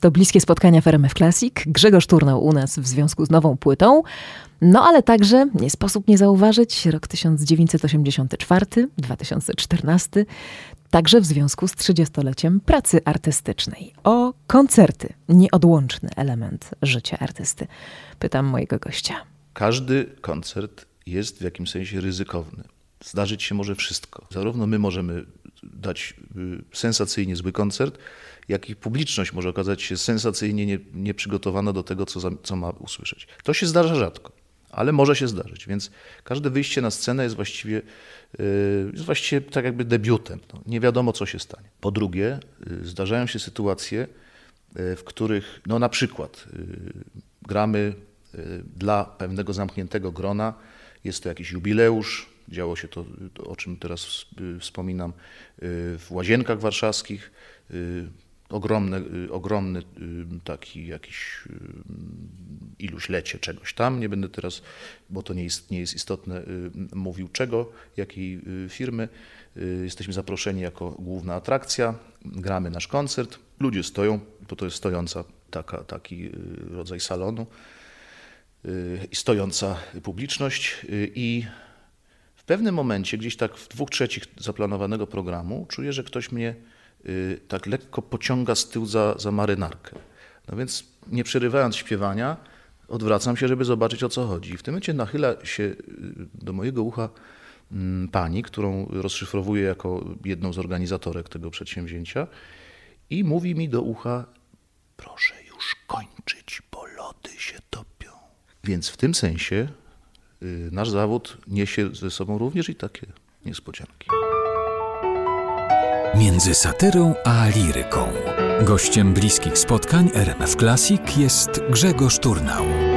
To bliskie spotkania w RMF Classic. Grzegorz Turnał u nas w związku z nową płytą. No ale także nie sposób nie zauważyć rok 1984-2014, także w związku z 30-leciem pracy artystycznej. O koncerty, nieodłączny element życia artysty. Pytam mojego gościa. Każdy koncert jest w jakimś sensie ryzykowny. Zdarzyć się może wszystko. Zarówno my możemy dać y, sensacyjnie zły koncert, jak i publiczność może okazać się sensacyjnie nie, nieprzygotowana do tego, co, za, co ma usłyszeć. To się zdarza rzadko, ale może się zdarzyć, więc każde wyjście na scenę jest właściwie, yy, jest właściwie tak jakby debiutem. No, nie wiadomo, co się stanie. Po drugie, yy, zdarzają się sytuacje, yy, w których no na przykład gramy dla pewnego zamkniętego grona, jest to jakiś jubileusz, działo się to, o czym teraz wspominam, w Łazienkach Warszawskich, ogromny, y, ogromny y, taki jakiś y, iluś lecie czegoś tam. Nie będę teraz, bo to nie jest, nie jest istotne, mówił czego, jakiej firmy. Jesteśmy zaproszeni jako główna atrakcja, gramy nasz koncert. Ludzie stoją, bo to jest stojąca taka, taki rodzaj salonu i stojąca publiczność i w pewnym momencie, gdzieś tak w dwóch trzecich zaplanowanego programu, czuję, że ktoś mnie tak lekko pociąga z tyłu za, za marynarkę. No więc nie przerywając śpiewania, odwracam się, żeby zobaczyć o co chodzi. W tym momencie nachyla się y, do mojego ucha mm, pani, którą rozszyfrowuję jako jedną z organizatorek tego przedsięwzięcia i mówi mi do ucha, proszę już kończyć, bo lody się topią. Więc w tym sensie y, nasz zawód niesie ze sobą również i takie niespodzianki między satyrą a liryką. Gościem bliskich spotkań RMF Classic jest Grzegorz Turnał.